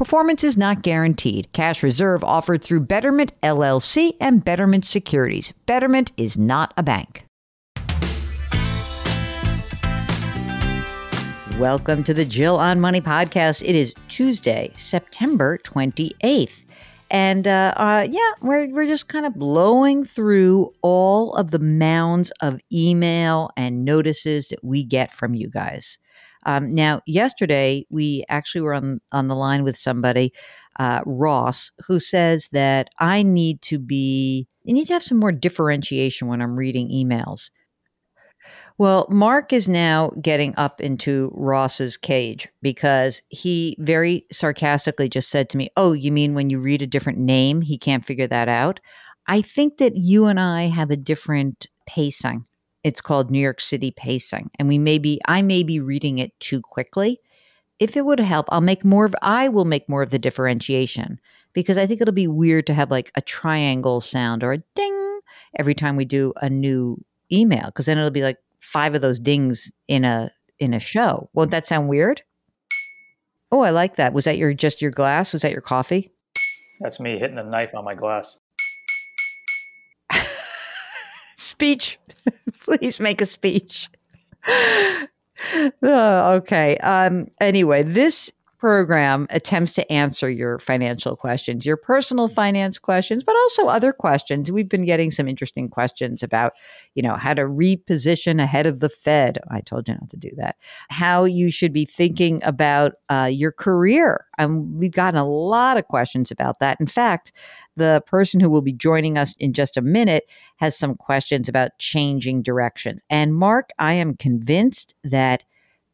Performance is not guaranteed. Cash reserve offered through Betterment LLC and Betterment Securities. Betterment is not a bank. Welcome to the Jill on Money podcast. It is Tuesday, September 28th. And uh, uh, yeah, we're, we're just kind of blowing through all of the mounds of email and notices that we get from you guys. Um, now, yesterday we actually were on on the line with somebody, uh, Ross, who says that I need to be, you need to have some more differentiation when I'm reading emails. Well, Mark is now getting up into Ross's cage because he very sarcastically just said to me, Oh, you mean when you read a different name, he can't figure that out? I think that you and I have a different pacing. It's called New York City pacing. And we may be, I may be reading it too quickly. If it would help, I'll make more of, I will make more of the differentiation because I think it'll be weird to have like a triangle sound or a ding every time we do a new email because then it'll be like five of those dings in a in a show. Won't that sound weird? Oh, I like that. Was that your just your glass? Was that your coffee? That's me hitting a knife on my glass. speech. Please make a speech. oh, okay. Um, anyway, this program attempts to answer your financial questions, your personal finance questions, but also other questions. We've been getting some interesting questions about, you know, how to reposition ahead of the Fed. I told you not to do that. How you should be thinking about uh, your career. And we've gotten a lot of questions about that. In fact, the person who will be joining us in just a minute has some questions about changing directions. And Mark, I am convinced that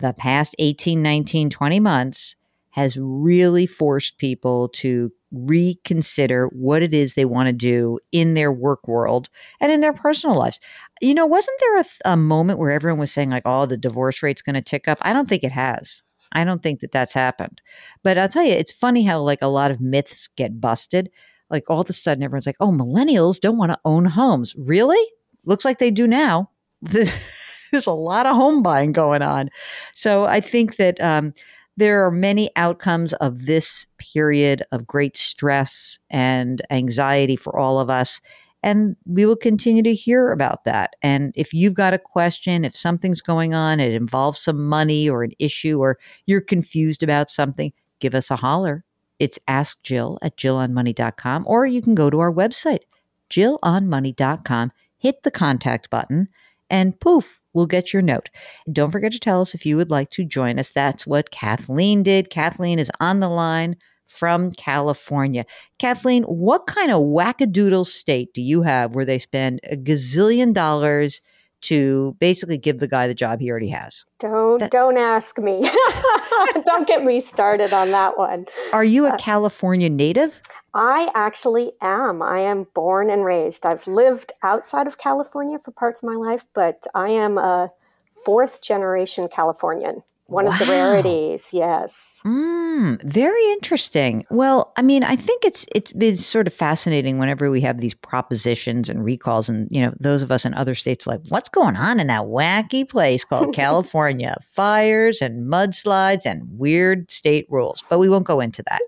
the past 18, 19, 20 months has really forced people to reconsider what it is they want to do in their work world and in their personal lives. You know, wasn't there a, a moment where everyone was saying, like, oh, the divorce rate's going to tick up? I don't think it has. I don't think that that's happened. But I'll tell you, it's funny how, like, a lot of myths get busted. Like, all of a sudden, everyone's like, oh, millennials don't want to own homes. Really? Looks like they do now. There's a lot of home buying going on. So I think that, um, there are many outcomes of this period of great stress and anxiety for all of us. And we will continue to hear about that. And if you've got a question, if something's going on, it involves some money or an issue, or you're confused about something, give us a holler. It's Ask Jill at JillOnMoney.com, or you can go to our website, JillOnMoney.com, hit the contact button, and poof, we'll get your note. Don't forget to tell us if you would like to join us. That's what Kathleen did. Kathleen is on the line from California. Kathleen, what kind of wackadoodle state do you have where they spend a gazillion dollars to basically give the guy the job he already has? Don't that, don't ask me. don't get me started on that one. Are you a uh, California native? I actually am. I am born and raised. I've lived outside of California for parts of my life, but I am a fourth generation Californian. One of the rarities. Yes. Mm, very interesting. Well, I mean, I think it's it's been sort of fascinating whenever we have these propositions and recalls, and you know, those of us in other states like, what's going on in that wacky place called California? Fires and mudslides and weird state rules. But we won't go into that.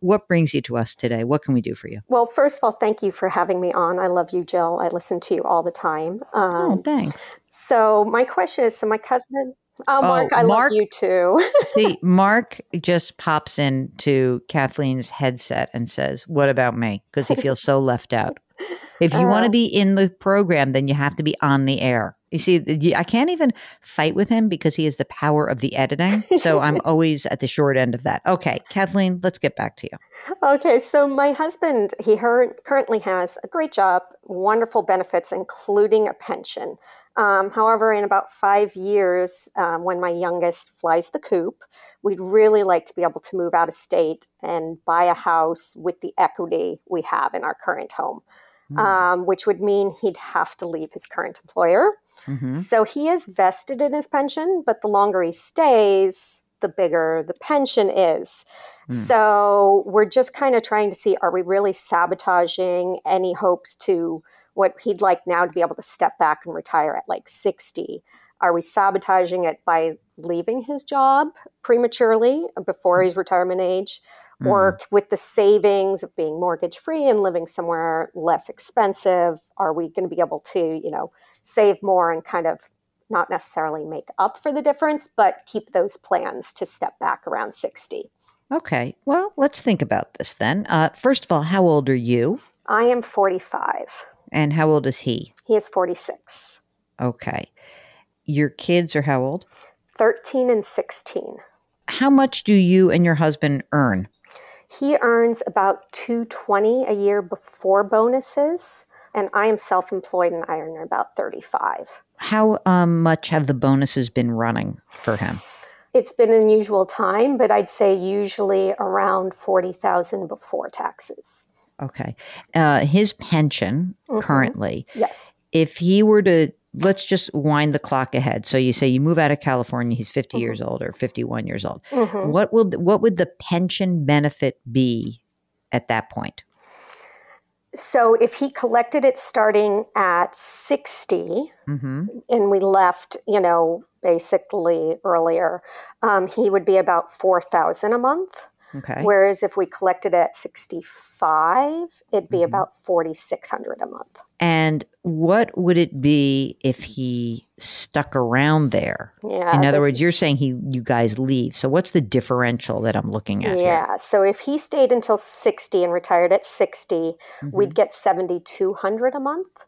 What brings you to us today? What can we do for you? Well, first of all, thank you for having me on. I love you, Jill. I listen to you all the time. Um, oh, thanks. So my question is: So my cousin, oh, Oh, Mark, I Mark- love you too. See, Mark just pops into Kathleen's headset and says, What about me? Because he feels so left out. If you want to Uh. be in the program, then you have to be on the air. You see, I can't even fight with him because he has the power of the editing. So I'm always at the short end of that. Okay, Kathleen, let's get back to you. Okay, so my husband, he currently has a great job, wonderful benefits, including a pension. Um, however, in about five years, um, when my youngest flies the coop, we'd really like to be able to move out of state and buy a house with the equity we have in our current home, um, which would mean he'd have to leave his current employer. Mhm. So he is vested in his pension, but the longer he stays, the bigger the pension is. Hmm. So we're just kind of trying to see are we really sabotaging any hopes to what he'd like now to be able to step back and retire at like 60? Are we sabotaging it by leaving his job prematurely before his retirement age? Or with the savings of being mortgage free and living somewhere less expensive, are we going to be able to, you know, save more and kind of not necessarily make up for the difference, but keep those plans to step back around 60? Okay, well, let's think about this then. Uh, first of all, how old are you? I am 45. And how old is he? He is 46. Okay. Your kids are how old? 13 and 16. How much do you and your husband earn? He earns about 220 a year before bonuses, and I am self-employed and I earn about 35. How um, much have the bonuses been running for him? It's been an unusual time, but I'd say usually around 40,000 before taxes. Okay. Uh, his pension Mhm. currently, Yes. if he were to, let's just wind the clock ahead. So you say you move out of California, he's 50 Mhm. years old or 51 years old. Mhm. What will what would the pension benefit be at that point? So if he collected it starting at 60 hmm and we left, you know, basically earlier, um, he would be about 4,000 a month. Okay. Whereas if we collected it at 65, it'd be Mhm. about 4,600 a month. And what would it be if he stuck around there? Yeah. In other words, you're saying he you guys leave. So what's the differential that I'm looking at here? yeah. So if he stayed until 60 and retired at 60, Mhm. we'd get 7,200 a month.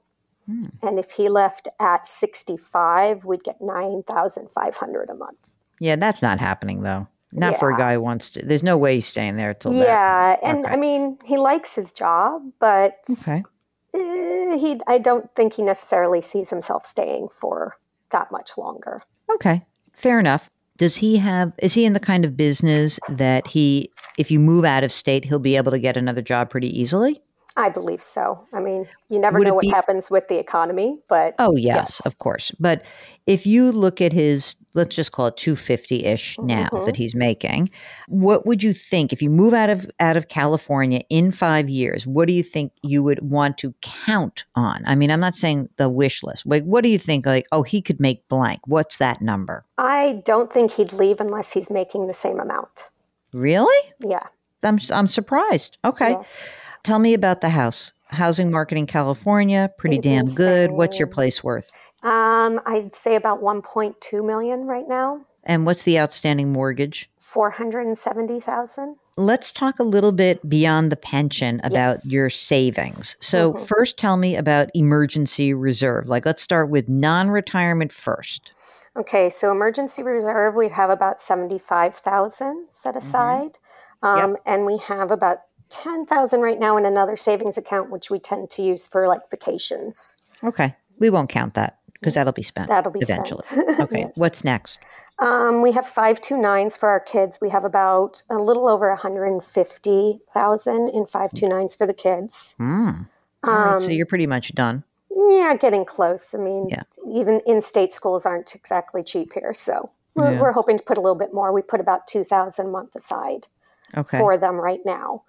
Hmm. And if he left at 65, we'd get 9,500 a month. Yeah, that's not happening though. Not for a guy who wants to. There's no way he's staying there till that. Yeah. And Okay. I mean, he likes his job, but Okay. eh, he, I don't think he necessarily sees himself staying for that much longer. Okay. Fair enough. Does he have? Is he in the kind of business that he, if you move out of state, he'll be able to get another job pretty easily? I believe so. I mean, you never Would know what be- happens with the economy, but Oh yes, Yes. of course. But if you look at his, let's just call it two fifty ish now Mhm. that he's making, what would you think if you move out of out of California in five years? What do you think you would want to count on? I mean, I'm not saying the wish list. Like, what do you think? Like, oh, he could make blank. What's that number? I don't think he'd leave unless he's making the same amount. Really? Yeah. I'm I'm surprised. Okay. Yes. Tell me about the house. Housing market in California, pretty It's damn good. What's your place worth? Um, I'd say about 1.2 million right now. And what's the outstanding mortgage? 470,000. Let's talk a little bit beyond the pension about your savings. So, Mhm. first, tell me about emergency reserve. Like, let's start with non retirement first. Okay, so emergency reserve, we have about 75,000 set aside. Um, And we have about 10,000 right now in another savings account, which we tend to use for like vacations. Okay. We won't count that because that'll be spent That'll be eventually. spent. Okay. Yes. What's next? Um, we have five two nines for our kids. We have about a little over 150,000 in five two nines for the kids. Hmm. All right, Um, so, you're pretty much done. yeah, getting close. I mean, Yeah. even in-state schools aren't exactly cheap here. So We're, Yeah. we're hoping to put a little bit more. We put about 2000 a month aside Okay. for them right now,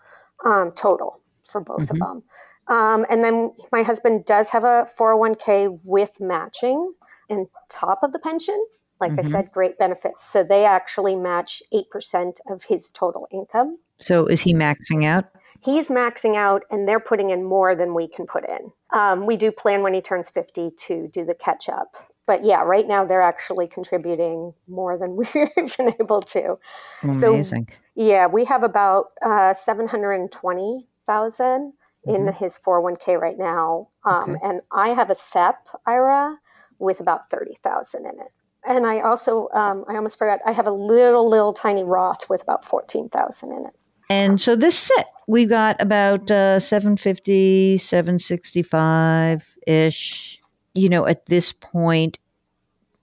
um, total for both Mhm. of them. Um, and then my husband does have a 401k with matching and top of the pension. Like I Mhm. said, great benefits. So they actually match 8% of his total income. so is he maxing out? He's maxing out and they're putting in more than we can put in. Um, we do plan when he turns 50 to do the catch up. But yeah, right now they're actually contributing more than we've been able to. Amazing. So- Yeah, we have about uh, seven hundred and twenty thousand in his four hundred one k right now, um, Mm-hmm. Okay. and I have a SEP IRA with about thirty thousand in it. And I also, um, I almost forgot, I have a little, little tiny Roth with about fourteen thousand in it. And so this is it. We got about uh, 750, 765 ish. You know, at this point,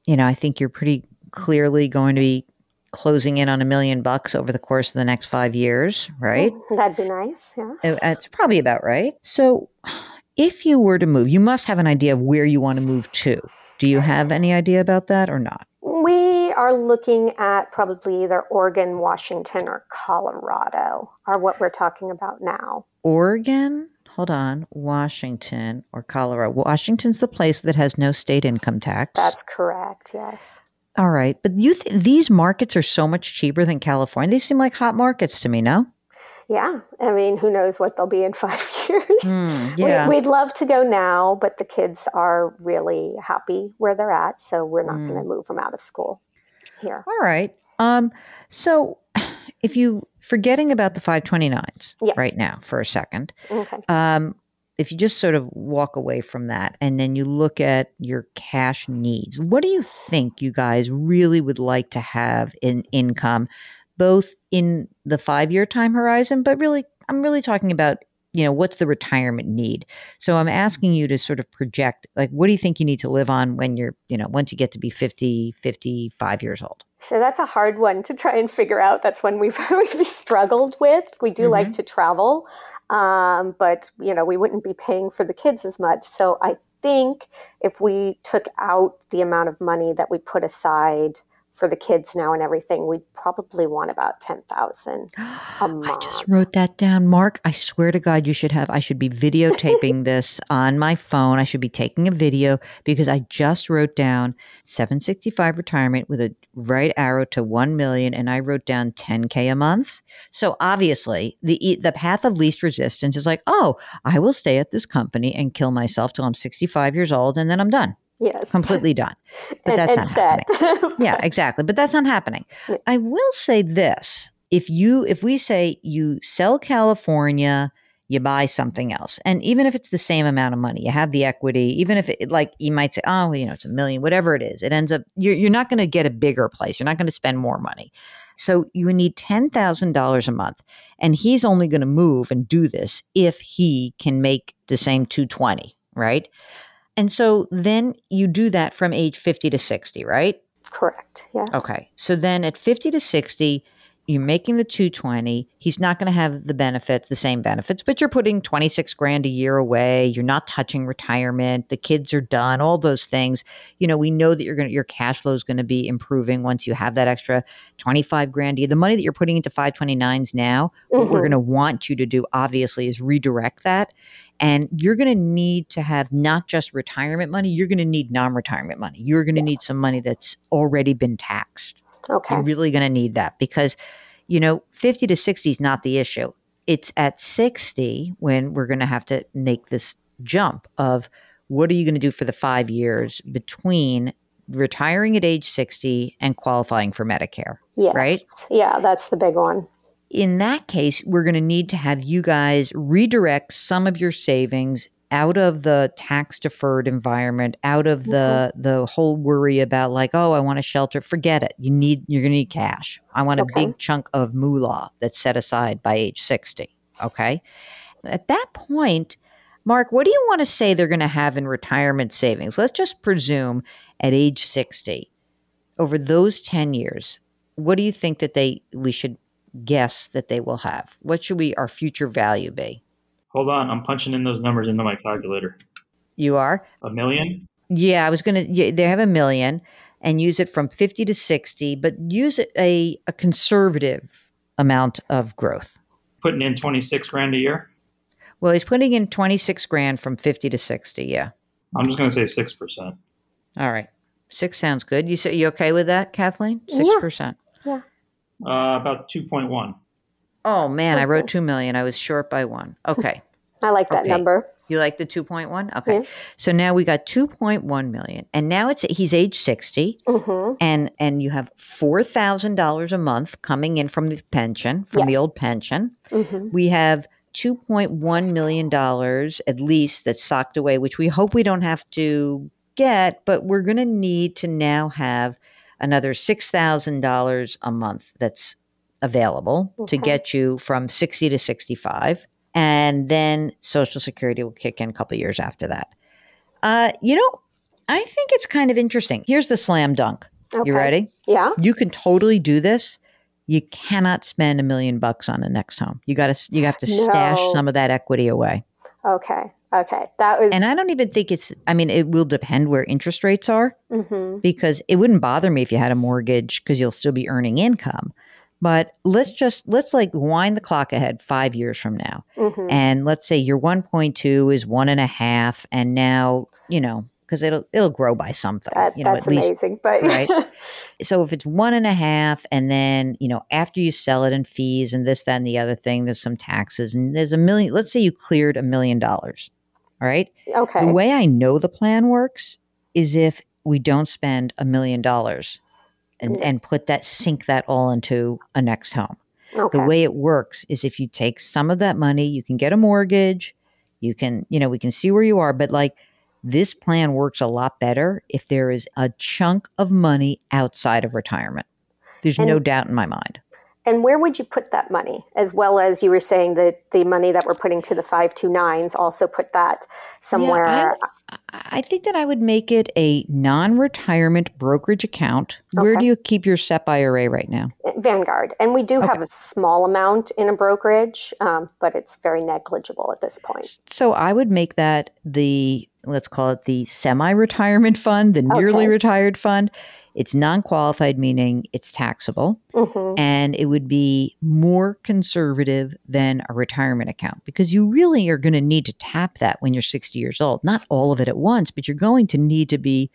you know, I think you're pretty clearly going to be closing in on a million bucks over the course of the next five years, right? Mm, That'd be nice. Yeah. Uh, That's probably about right. So, if you were to move, you must have an idea of where you want to move to. Do you have any idea about that or not? We are looking at probably either Oregon, Washington, or Colorado, are what we're talking about now. Oregon, hold on, Washington or Colorado. Washington's the place that has no state income tax. That's correct. Yes. All right, but you th- these markets are so much cheaper than California. They seem like hot markets to me. No? Yeah. I mean, who knows what they'll be in five years? We- yeah. We'd love to go now, but the kids are really happy where they're at, so we're not Mm. going to move them out of school here. All right. Um. So, if you forgetting about the five twenty nines Yes. right now for a second, Okay. um, if you just sort of walk away from that and then you look at your cash needs, what do you think you guys really would like to have in income, both in the five year time horizon, but really, I'm really talking about, you know, what's the retirement need? So I'm asking you to sort of project, like, what do you think you need to live on when you're, you know, once you get to be 50, 55 years old? So that's a hard one to try and figure out. That's one we've, we've struggled with. We do like to travel, um, but you know we wouldn't be paying for the kids as much. So I think if we took out the amount of money that we put aside for the kids now and everything, we'd probably want about ten thousand a I month. I just wrote that down. Mark, I swear to God, you should have, I should be videotaping this on my phone. I should be taking a video because I just wrote down 765 retirement with a right arrow to 1 million and I wrote down 10K a month. So obviously, the, the path of least resistance is like, oh, I will stay at this company and kill myself till I'm 65 years old and then I'm done, yes, completely done. But and, that's and not set. happening. Yeah exactly. But that's not happening. Yeah. i will say this. If you if we say you sell california you buy something else. And even if it's the same amount of money you have the equity even if it like you might say oh well, you know it's a million whatever it is it ends up you're, you're not going to get a bigger place. You're not going to spend more money. So you need $10000 a month and he's only going to move and do this if he can make the same 220 right and so then you do that from age 50 to 60 right Correct. Yes. Okay. So then at 50 to 60, you're making the 220. He's not going to have the benefits, the same benefits, but you're putting 26 grand a year away. You're not touching retirement. The kids are done, all those things. You know, we know that you're going to, your cash flow is going to be improving once you have that extra 25 grand. a year. The money that you're putting into 529s now, what we're Mhm. going to want you to do, obviously, is redirect that. And you're going to need to have not just retirement money, you're going to need non retirement money. You're going to need some money that's already been taxed. Okay. You're really going to need that because, you know, 50 to 60 is not the issue. It's at 60 when we're going to have to make this jump of what are you going to do for the five years between retiring at age 60 and qualifying for Medicare. Yes. right? Yeah, that's the big one. In that case, we're going to need to have you guys redirect some of your savings out of the tax deferred environment, out of the mm-hmm. the whole worry about like, oh, I want a shelter. Forget it. You need you're going to need cash. I want a big chunk of moolah that's set aside by age 60. Okay? At that point, Mark, what do you want to say they're going to have in retirement savings? Let's just presume at age 60 over those 10 years, what do you think that they we should guess that they will have? What should we our future value be? Hold on, I'm punching in those numbers into my calculator. You are? A million? Yeah, I was going to yeah, they have a million and use it from 50 to 60, but use it a, a conservative amount of growth. Putting in 26 grand a year? Well, he's putting in 26 grand from 50 to 60, yeah. I'm just going to say 6%. All right. Six sounds good. You say you okay with that, Kathleen? Six Yeah. percent. Yeah. Uh, about 2.1. Oh man, I wrote two million. I was short by one. Okay. I like that Okay. number. You like the 2.1? Okay. Yeah. So now we got 2.1 million. And now it's he's age 60 hmm and and you have $4,000 a month coming in from the pension, from the old pension. hmm We have 2.1 million dollars at least that's socked away, which we hope we don't have to get, but we're going to need to now have another $6,000 a month that's available to get you from 60 to 65 and then social security will kick in a couple years after that. Uh, you know, I think it's kind of interesting. Here's the slam dunk. Okay. You ready? Yeah. You can totally do this. You cannot spend a million bucks on a next home. You got to you have to stash some of that equity away. Okay. Okay. That was. And I don't even think it's I mean it will depend where interest rates are hmm because it wouldn't bother me if you had a mortgage because you'll still be earning income. But let's just let's like wind the clock ahead 5 years from now. hmm And let's say your 1.2 is one and a half and now, you know, because it'll it'll grow by something. That, you know, that's at least amazing. But right? so if it's one and a half and then you know after you sell it and fees and this that and the other thing there's some taxes and there's a million let's say you cleared a million dollars all right? Okay. the way i know the plan works is if we don't spend a million dollars and, mm. and put that sink that all into a next home. Okay. the way it works is if you take some of that money you can get a mortgage you can you know we can see where you are but like this plan works a lot better if there is a chunk of money outside of retirement. There's no doubt in my mind And where would you put that money? As well as you were saying that the money that we're putting to the 529s, also put that somewhere. I, I think that I would make it a non-retirement brokerage account. Where do you keep your SEP IRA right now? Vanguard. And we do Okay. have a small amount in a brokerage, um, but it's very negligible at this point. So I would make that the let's call it the semi-retirement fund, the nearly Okay. retired fund. It's non-qualified, meaning it's taxable. hmm and it would be more conservative than a retirement account because you really are going to need to tap that when you're 60 years old. Not all of it at once, but you're going to need to be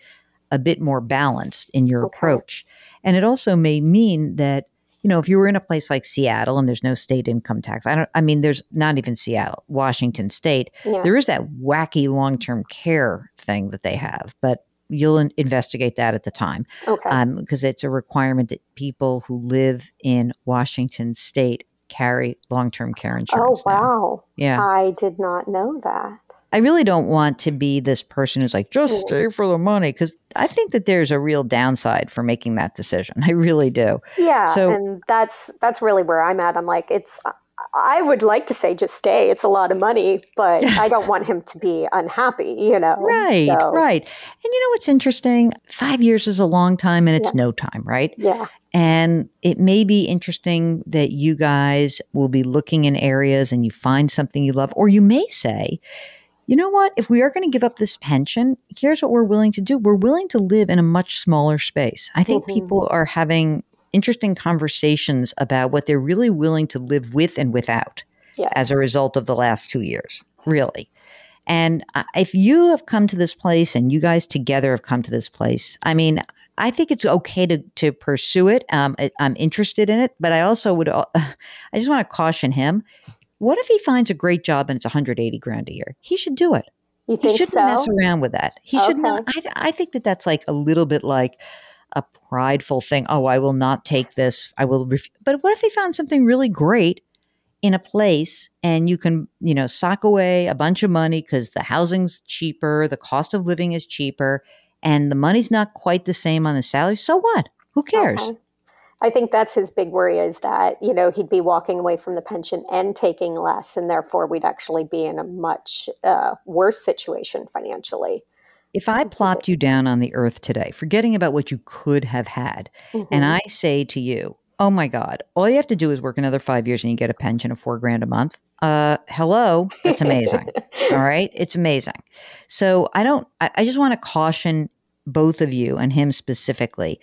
a bit more balanced in your Okay. approach. And it also may mean that you know, if you were in a place like Seattle and there's no state income tax, I don't I mean there's not even Seattle, Washington state, Yeah. there is that wacky long-term care thing that they have, but you'll in- investigate that at the time Okay. because it's a requirement that people who live in Washington state carry long-term care oh, insurance. now. wow. Yeah, I did not know that. I really don't want to be this person who's like just Mm. stay for the money because I think that there's a real downside for making that decision. I really do. Yeah, So- and that's that's really where I'm at. I'm like, it's. I would like to say just stay. It's a lot of money, but I don't want him to be unhappy. You know, Right, So, right. And you know what's interesting? Five years is a long time, and it's no time, right? Yeah. And it may be interesting that you guys will be looking in areas and you find something you love, or you may say, you know what? If we are going to give up this pension, here's what we're willing to do. We're willing to live in a much smaller space. I think Mhm. people are having interesting conversations about what they're really willing to live with and without Yes. as a result of the last two years, really. And uh, if you have come to this place and you guys together have come to this place, I mean, I think it's okay to to pursue it. Um, I, I'm interested in it, but I also would. uh, I just want to caution him. What if he finds a great job and it's 180 grand a year? He should do it. you He shouldn't so? mess around with that. He should not. I, I think that that's like a little bit like a prideful thing. Oh, I will not take this. I will. Ref-. But what if he found something really great in a place and you can, you know, sock away a bunch of money because the housing's cheaper, the cost of living is cheaper, and the money's not quite the same on the salary? So what? Who cares? Okay. I think that's his big worry is that, you know, he'd be walking away from the pension and taking less, and therefore we'd actually be in a much uh, worse situation financially. If I plopped you down on the earth today, forgetting about what you could have had, and Mhm. I say to you, oh my God, all you have to do is work another five years and you get a pension of four grand a month. Uh, hello, that's amazing. all right, it's amazing. So I don't. I, I just want to caution both of you and him specifically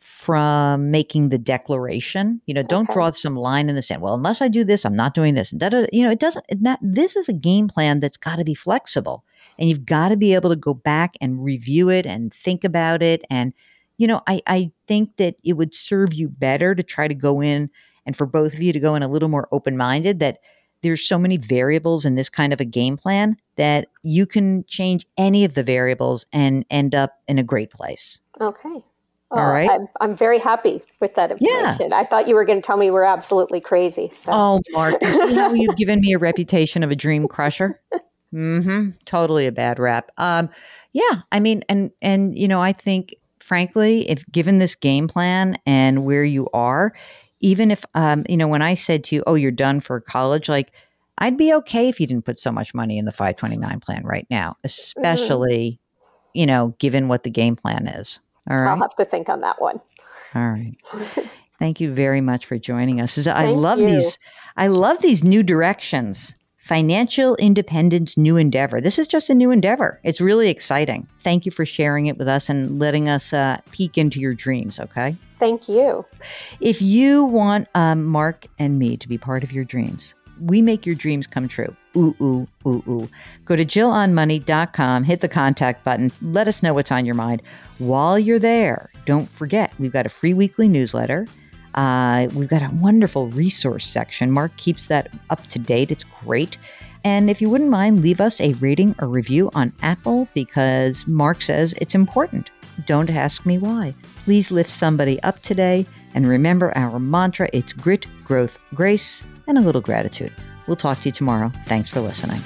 from making the declaration. You know, don't Okay. draw some line in the sand. Well, unless I do this, I'm not doing this. Da, da. You know, it doesn't. That this is a game plan that's got to be flexible, and you've got to be able to go back and review it and think about it. And you know, I I think that it would serve you better to try to go in and for both of you to go in a little more open minded. That there's so many variables in this kind of a game plan that you can change any of the variables and end up in a great place. Okay. All oh, right. I'm, I'm very happy with that Yeah. information. I thought you were going to tell me we're absolutely crazy. So Oh, Mark, you how you've given me a reputation of a dream crusher? Mm-hmm. Totally a bad rap. Um, yeah, I mean, and and you know, I think frankly, if given this game plan and where you are, even if um, you know, when I said to you, "Oh, you're done for college," like I'd be okay if you didn't put so much money in the 529 plan right now, especially, you know, given what the game plan is. All right. I'll have to think on that one. All right. Thank you very much for joining us. I Thank love you. these. I love these new directions. Financial independence, new endeavor. This is just a new endeavor. It's really exciting. Thank you for sharing it with us and letting us uh, peek into your dreams. Okay. Thank you. If you want um, Mark and me to be part of your dreams, we make your dreams come true. Ooh, ooh, ooh, ooh. Go to jillonmoney.com, hit the contact button, let us know what's on your mind. While you're there, don't forget, we've got a free weekly newsletter. Uh, we've got a wonderful resource section. Mark keeps that up to date. It's great. And if you wouldn't mind, leave us a rating or review on Apple because Mark says it's important. Don't ask me why. Please lift somebody up today. And remember our mantra it's grit, growth, grace, and a little gratitude. We'll talk to you tomorrow. Thanks for listening.